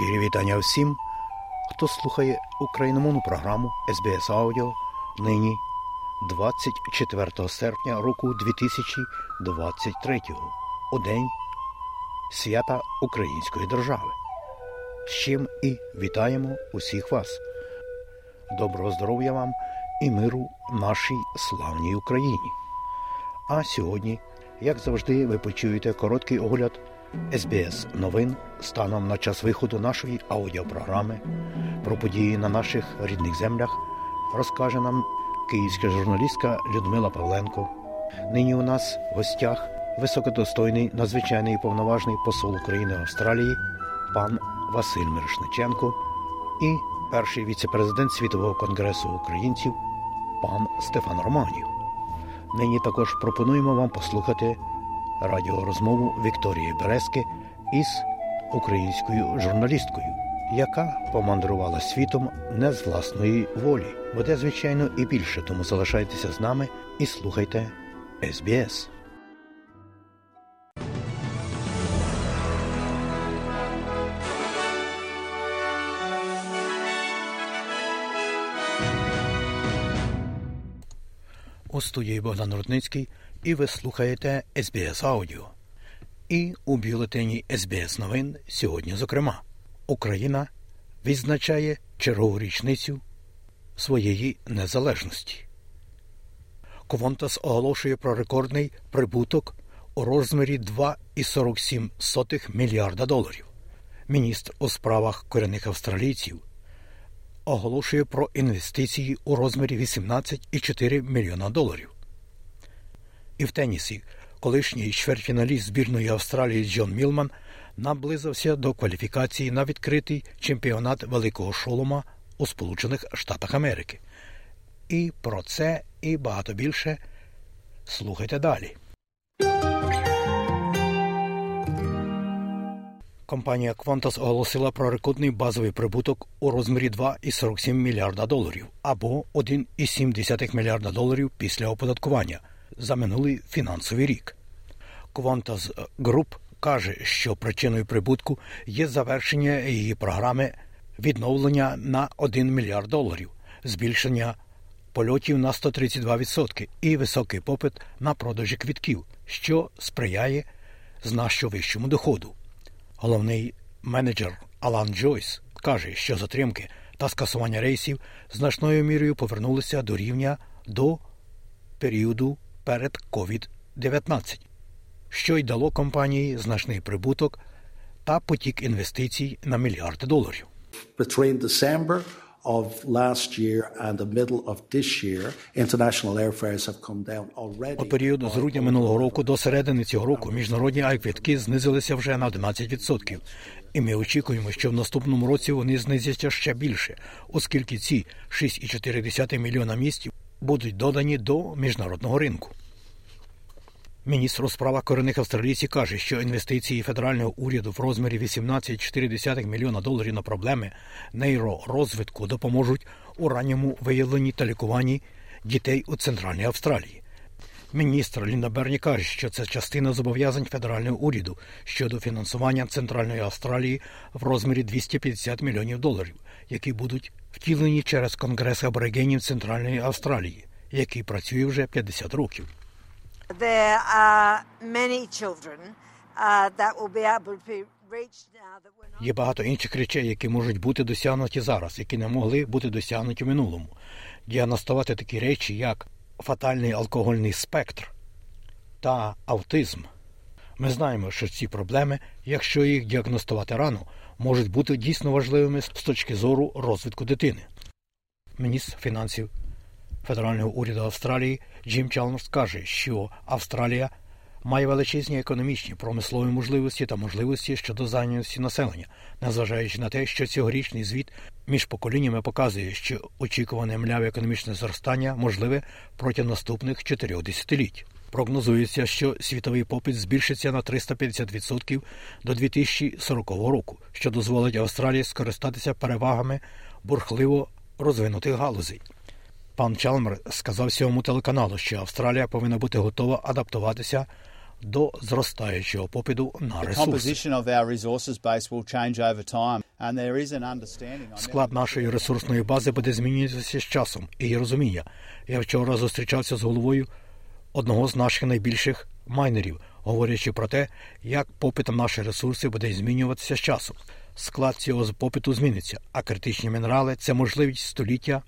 Щирі вітання всім, хто слухає україномовну програму SBS Audio нині 24 серпня року 2023 у день свята Української держави. З чим і вітаємо усіх вас. Доброго здоров'я вам і миру нашій славній Україні. А сьогодні, як завжди, ви почуєте короткий огляд СБС новин станом на час виходу нашої аудіопрограми про події на наших рідних землях розкаже нам київська журналістка Людмила Павленко. Нині у нас в гостях високодостойний надзвичайний і повноважний посол України Австралії пан Василь Мирошниченко і перший віце-президент Світового конгресу українців пан Стефан Романів. Нині також пропонуємо вам послухати радіорозмову Вікторії Березки із українською журналісткою, яка помандрувала світом не з власної волі. Буде, звичайно, і більше, тому залишайтеся з нами і слухайте СБС. Студії Богдан Рудницький і ви слухаєте СБС Аудіо. І у бюлетені СБС новин сьогодні, зокрема, Україна відзначає чергову річницю своєї незалежності. Ковонтас оголошує про рекордний прибуток у розмірі 2,47 мільярда доларів. Міністр у справах корінних австралійців оголошує про інвестиції у розмірі 18,4 мільйона доларів. І в тенісі колишній чвертьфіналіст збірної Австралії Джон Мілман наблизився до кваліфікації на відкритий чемпіонат Великого Шолома у Сполучених Штатах Америки. І про це і багато більше слухайте далі. Компанія Qantas оголосила про рекордний базовий прибуток у розмірі 2,47 мільярда доларів або 1,7 мільярда доларів після оподаткування за минулий фінансовий рік. Qantas Group каже, що причиною прибутку є завершення її програми відновлення на 1 мільярд доларів, збільшення польотів на 132% і високий попит на продажі квітків, що сприяє значно вищому доходу. Головний менеджер Алан Джойс каже, що затримки та скасування рейсів значною мірою повернулися до рівня до періоду перед COVID-19, що й дало компанії значний прибуток та потік інвестицій на мільярди доларів. Between December of last year and the middle of this year, international airfares have come down already. У період з грудня минулого року до середини цього року міжнародні авіаквитки знизилися вже на 11%. І ми очікуємо, що в наступному році вони знизяться ще більше, оскільки ці 6,4 мільйона місць будуть додані до міжнародного ринку. Міністр у справах корінних австралійців каже, що інвестиції федерального уряду в розмірі 18,4 мільйона доларів на проблеми нейророзвитку допоможуть у ранньому виявленні та лікуванні дітей у Центральній Австралії. Міністр Лінда Берні каже, що це частина зобов'язань федерального уряду щодо фінансування Центральної Австралії в розмірі 250 мільйонів доларів, які будуть втілені через Конгрес аборигенів Центральної Австралії, який працює вже 50 років. There are many children uh, that will be able to be. Є багато інших речей, які можуть бути досягнуті зараз, які не могли бути досягнуті в минулому. Діагностувати такі речі, як фатальний алкогольний спектр та автизм. Ми знаємо, що ці проблеми, якщо їх діагностувати рано, можуть бути дійсно важливими з точки зору розвитку дитини. Міністр фінансів федерального уряду Австралії Джим Чалмерс каже, що Австралія має величезні економічні, промислові можливості та можливості щодо зайнятості населення, незважаючи на те, що цьогорічний звіт між поколіннями показує, що очікуване мляве економічне зростання можливе протягом наступних чотирьох десятиліть. Прогнозується, що світовий попит збільшиться на 350% до 2040 року, що дозволить Австралії скористатися перевагами бурхливо розвинутих галузей. Пан Чалмер сказав сьому телеканалу, що Австралія повинна бути готова адаптуватися до зростаючого попиту на ресурси. Склад нашої ресурсної бази буде змінюватися з часом і є розуміння. Я вчора зустрічався з головою одного з наших найбільших майнерів, говорячи про те, як попит на наші ресурси буде змінюватися з часом. Склад цього попиту зміниться, а критичні мінерали це можливість століття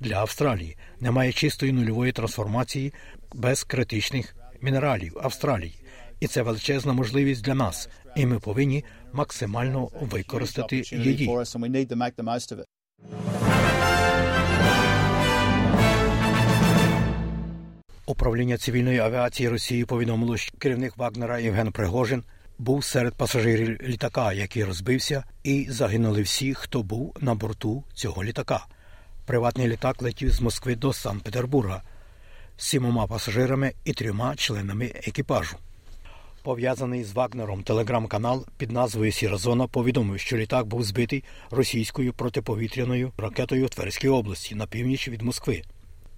для Австралії. Немає чистої нульової трансформації без критичних мінералів Австралії. І це величезна можливість для нас, і ми повинні максимально використати її. Управління цивільної авіації Росії повідомило, що керівник Вагнера Євген Пригожин був серед пасажирів літака, який розбився, і загинули всі, хто був на борту цього літака. Приватний літак летів з Москви до Санкт-Петербурга з сімома пасажирами і трьома членами екіпажу. Пов'язаний з Вагнером телеграм-канал під назвою Сіра Зона повідомив, що літак був збитий російською протиповітряною ракетою в Тверській області на північ від Москви.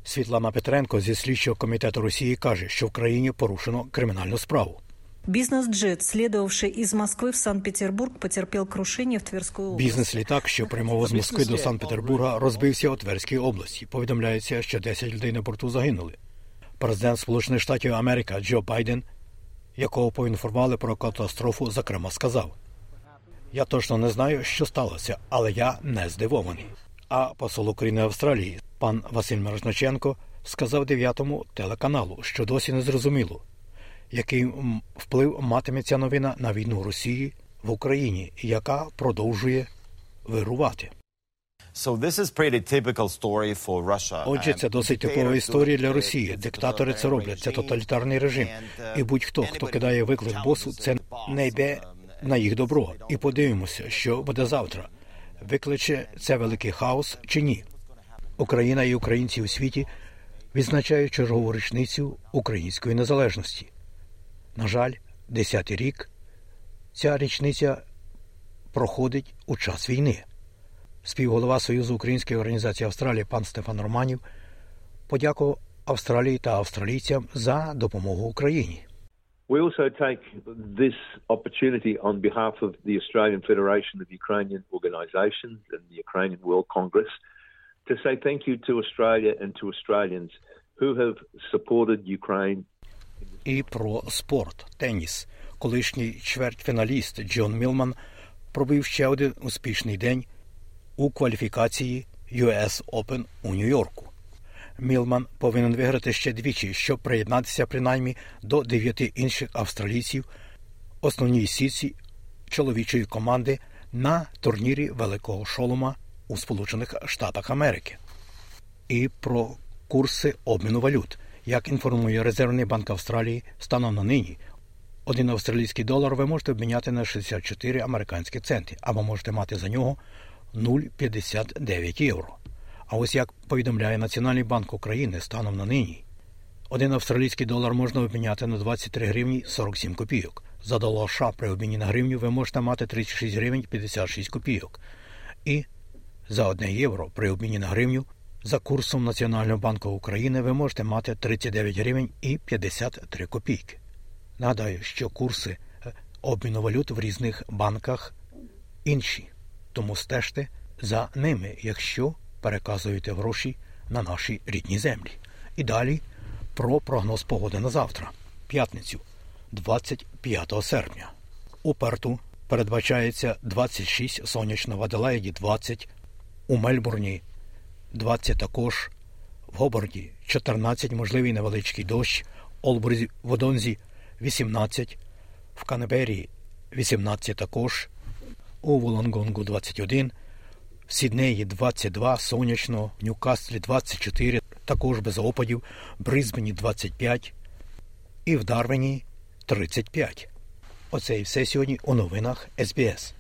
Світлана Петренко зі слідчого комітету Росії каже, що в країні порушено кримінальну справу. Бізнес-джет, слідувавши із Москви в Санкт-Петербург, потерпів крушення в Тверській області. Бізнес-літак, що прямого з Москви до Санкт-Петербурга, розбився у Тверській області. Повідомляється, що 10 людей на борту загинули. Президент Сполучених Штатів Америка Джо Байден, якого поінформували про катастрофу, зокрема сказав: Я точно не знаю, що сталося, але я не здивований. А посол України Австралії, пан Василь Мирошниченко, сказав дев'ятому телеканалу, що досі не зрозуміло який вплив матиме ця новина на війну Росії в Україні, яка продовжує вирувати. Отже, це досить типова історія для Росії. Диктатори це роблять. Це тоталітарний режим. І будь-хто, хто кидає виклик босу, це не йде на їх добро. І подивимося, що буде завтра. Викличе це великий хаос чи ні? Україна і українці у світі відзначають чергову річницю української незалежності. На жаль, десятий рік ця річниця проходить у час війни. Співголова Союзу Української організації Австралії пан Стефан Романів подякував Австралії та австралійцям за допомогу Україні. We also take this opportunity on behalf of the Australian Federation of Ukrainian Organisations and the Ukrainian World Congress to say thank you to Australia and to Australians who have supported Ukraine і про спорт, теніс. Колишній чвертьфіналіст Джон Мілман пробив ще один успішний день у кваліфікації US Open у Нью-Йорку. Мілман повинен виграти ще двічі, щоб приєднатися принаймні до дев'яти інших австралійців основній сітці чоловічої команди на турнірі Великого Шолома у Сполучених Штатах Америки. І про курси обміну валют. Як інформує Резервний банк Австралії, станом на нині один австралійський долар ви можете обміняти на 64 американські центи, або можете мати за нього 0,59 євро. А ось як повідомляє Національний банк України станом на нині, один австралійський долар можна обміняти на 23 гривні 47 копійок. За долар США при обміні на гривню ви можете мати 36 гривень 56 копійок. І за 1 євро при обміні на гривню за курсом Національного банку України ви можете мати 39 гривень і 53 копійки. Нагадаю, що курси е, обміну валют в різних банках інші, тому стежте за ними, якщо переказуєте гроші на наші рідні землі. І далі про прогноз погоди на завтра, п'ятницю, 25 серпня. У Перту передбачається 26 сонячно в Аделаїді 20, у Мельбурні 20 також, в Гоборді. 14, можливий невеличкий дощ, Олбурзі в Одонзі 18, в Канебері 18 також, у Волонгонгу 21, в Сіднеї 22, сонячно, в Ньюкаслі 24, також без опадів, в Бризбені 25 і в Дарвені 35. Оце і все сьогодні у новинах СБС.